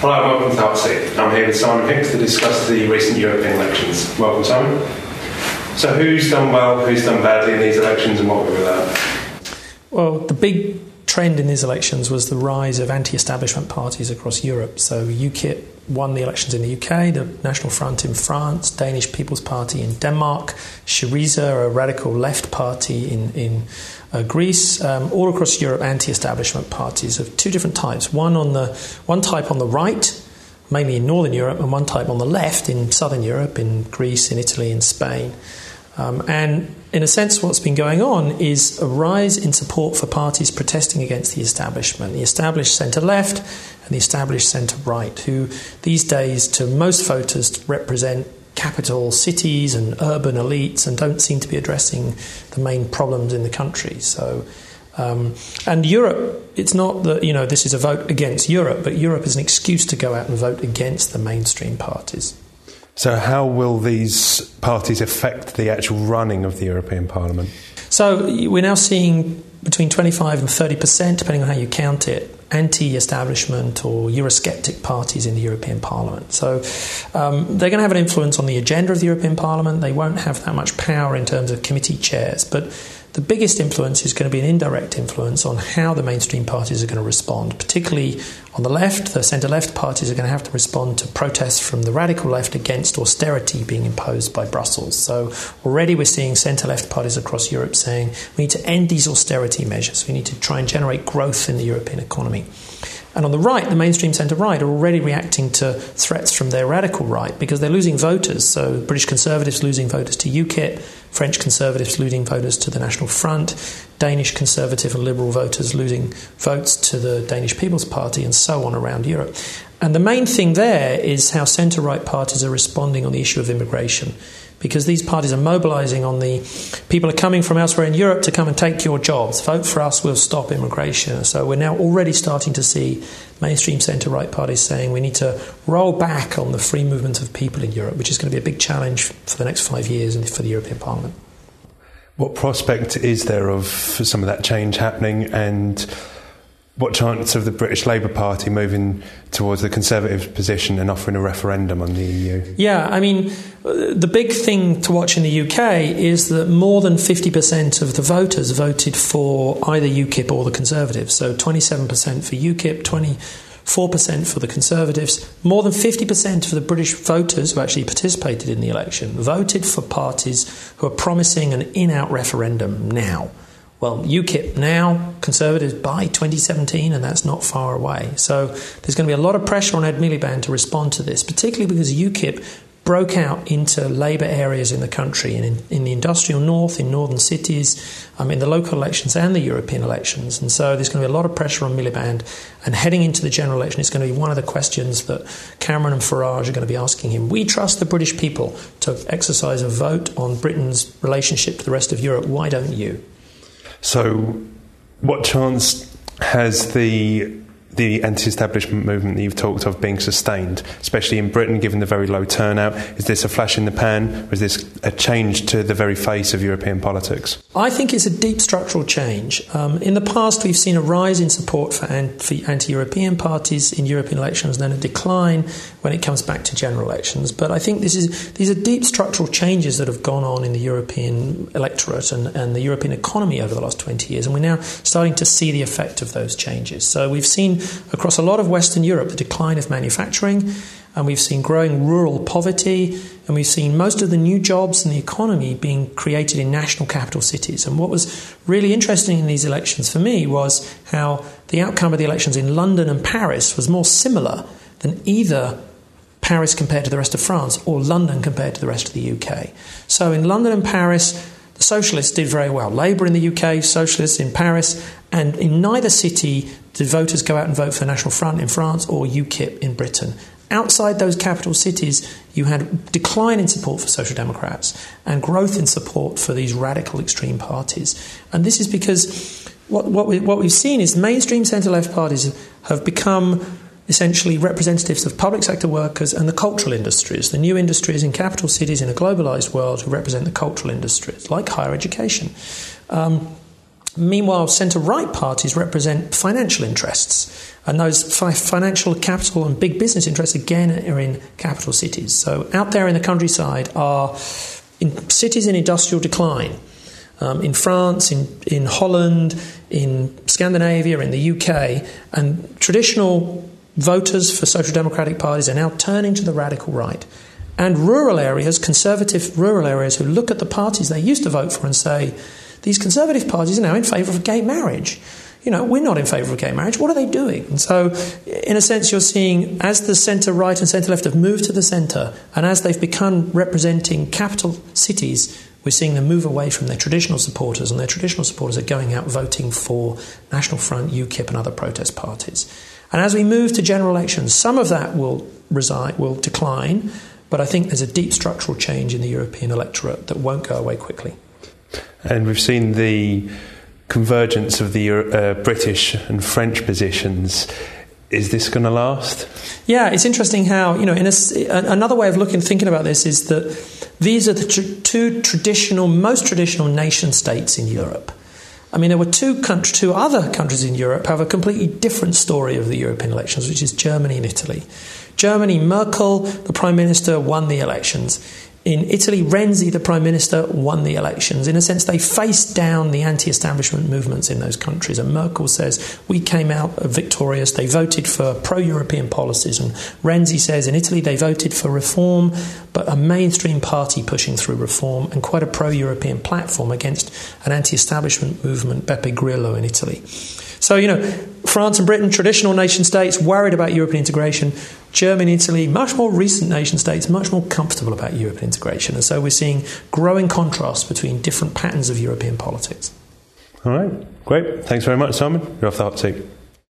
Hello and welcome to HotSeat. I'm here with Simon Hix to discuss the recent European elections. Welcome, Simon. So, who's done well, who's done badly in these elections, and what have we learned? Well, the big trend in these elections was the rise of anti establishment parties across Europe. So, UKIP won the elections in the UK, the National Front in France, Danish People's Party in Denmark, Syriza, a radical left party in, in uh, Greece, um, all across Europe, anti-establishment parties of two different types. One on the one type on the right, mainly in Northern Europe, and one type on the left in Southern Europe, in Greece, in Italy, in Spain. Um, and in a sense, what's been going on is a rise in support for parties protesting against the establishment, the established centre left and the established centre right, who these days, to most voters, represent capital cities and urban elites and don't seem to be addressing the main problems in the country. So, um, and Europe, it's not that you know this is a vote against Europe, but Europe is an excuse to go out and vote against the mainstream parties. So, how will these parties affect the actual running of the European Parliament? So, we're now seeing between 25 and 30 percent, depending on how you count it, anti establishment or Eurosceptic parties in the European Parliament. So um, they're going to have an influence on the agenda of the European Parliament. They won't have that much power in terms of committee chairs, but the biggest influence is going to be an indirect influence on how the mainstream parties are going to respond, particularly on the left. The centre left parties are going to have to respond to protests from the radical left against austerity being imposed by Brussels. So already we're seeing centre left parties across Europe saying we need to end these austerity measures, we need to try and generate growth in the European economy. And on the right, the mainstream centre right are already reacting to threats from their radical right because they're losing voters. So British Conservatives losing voters to UKIP, French Conservatives losing voters to the National Front, Danish Conservative and Liberal voters losing votes to the Danish People's Party, and so on around Europe. And the main thing there is how centre right parties are responding on the issue of immigration because these parties are mobilizing on the people are coming from elsewhere in Europe to come and take your jobs. Vote for us, we'll stop immigration. So we're now already starting to see mainstream centre right parties saying we need to roll back on the free movement of people in Europe, which is going to be a big challenge for the next five years and for the European Parliament. What prospect is there of some of that change happening and what chance of the British Labour Party moving towards the Conservative position and offering a referendum on the EU? Yeah, I mean, uh, the big thing to watch in the UK is that more than 50% of the voters voted for either UKIP or the Conservatives. So 27% for UKIP, 24% for the Conservatives. More than 50% of the British voters who actually participated in the election voted for parties who are promising an in out referendum now well, UKIP now, Conservatives by 2017, and that's not far away. So there's going to be a lot of pressure on Ed Miliband to respond to this, particularly because UKIP broke out into Labour areas in the country, in, in the industrial north, in northern cities, um, in the local elections and the European elections. And so there's going to be a lot of pressure on Miliband. And heading into the general election, it's going to be one of the questions that Cameron and Farage are going to be asking him. We trust the British people to exercise a vote on Britain's relationship to the rest of Europe. Why don't you? So, what chance has the the anti-establishment movement that you've talked of being sustained, especially in Britain, given the very low turnout? Is this a flash in the pan, or is this a change to the very face of European politics? I think it's a deep structural change. Um, in the past, we've seen a rise in support for, anti-European parties in European elections, and then a decline when it comes back to general elections. But I think this is these are deep structural changes that have gone on in the European electorate and, and the European economy over the last 20 years, and we're now starting to see the effect of those changes. So we've seen across a lot of Western Europe the decline of manufacturing, and we've seen growing rural poverty, and we've seen most of the new jobs in the economy being created in national capital cities. And what was really interesting in these elections for me was how the outcome of the elections in London and Paris was more similar than either Paris compared to the rest of France or London compared to the rest of the UK. So in London and Paris, the socialists did very well. Labour in the UK, socialists in Paris, and in neither city did voters go out and vote for the National Front in France or UKIP in Britain. Outside those capital cities, you had decline in support for Social Democrats and growth in support for these radical extreme parties. And this is because what, what, we, what we've seen is mainstream centre left parties have become essentially representatives of public sector workers and the cultural industries, the new industries in capital cities in a globalised world who represent the cultural industries, like higher education. Um, Meanwhile, centre right parties represent financial interests, and those fi- financial capital and big business interests again are in capital cities. So, out there in the countryside are in cities in industrial decline. Um, in France, in, in Holland, in Scandinavia, in the UK, and traditional voters for social democratic parties are now turning to the radical right. And rural areas, conservative rural areas, who look at the parties they used to vote for and say, these conservative parties are now in favour of gay marriage. You know, we're not in favour of gay marriage. What are they doing? And so, in a sense, you're seeing as the centre right and centre left have moved to the centre, and as they've become representing capital cities, we're seeing them move away from their traditional supporters, and their traditional supporters are going out voting for National Front, UKIP, and other protest parties. And as we move to general elections, some of that will reside, will decline, but I think there's a deep structural change in the European electorate that won't go away quickly. And we've seen the convergence of the uh, British and French positions. Is this going to last? Yeah, it's interesting how you know. In a, another way of looking, thinking about this is that these are the tr- two traditional, most traditional nation states in Europe. I mean, there were two, country, two other countries in Europe have a completely different story of the European elections, which is Germany and Italy. Germany, Merkel, the prime minister, won the elections. In Italy, Renzi, the prime minister, won the elections. In a sense, they faced down the anti establishment movements in those countries. And Merkel says, We came out victorious. They voted for pro European policies. And Renzi says, In Italy, they voted for reform, but a mainstream party pushing through reform and quite a pro European platform against an anti establishment movement, Beppe Grillo, in Italy. So, you know, France and Britain, traditional nation states, worried about European integration. Germany, Italy, much more recent nation states, much more comfortable about European integration. And so we're seeing growing contrasts between different patterns of European politics. All right, great. Thanks very much, Simon. You're off the hot seat.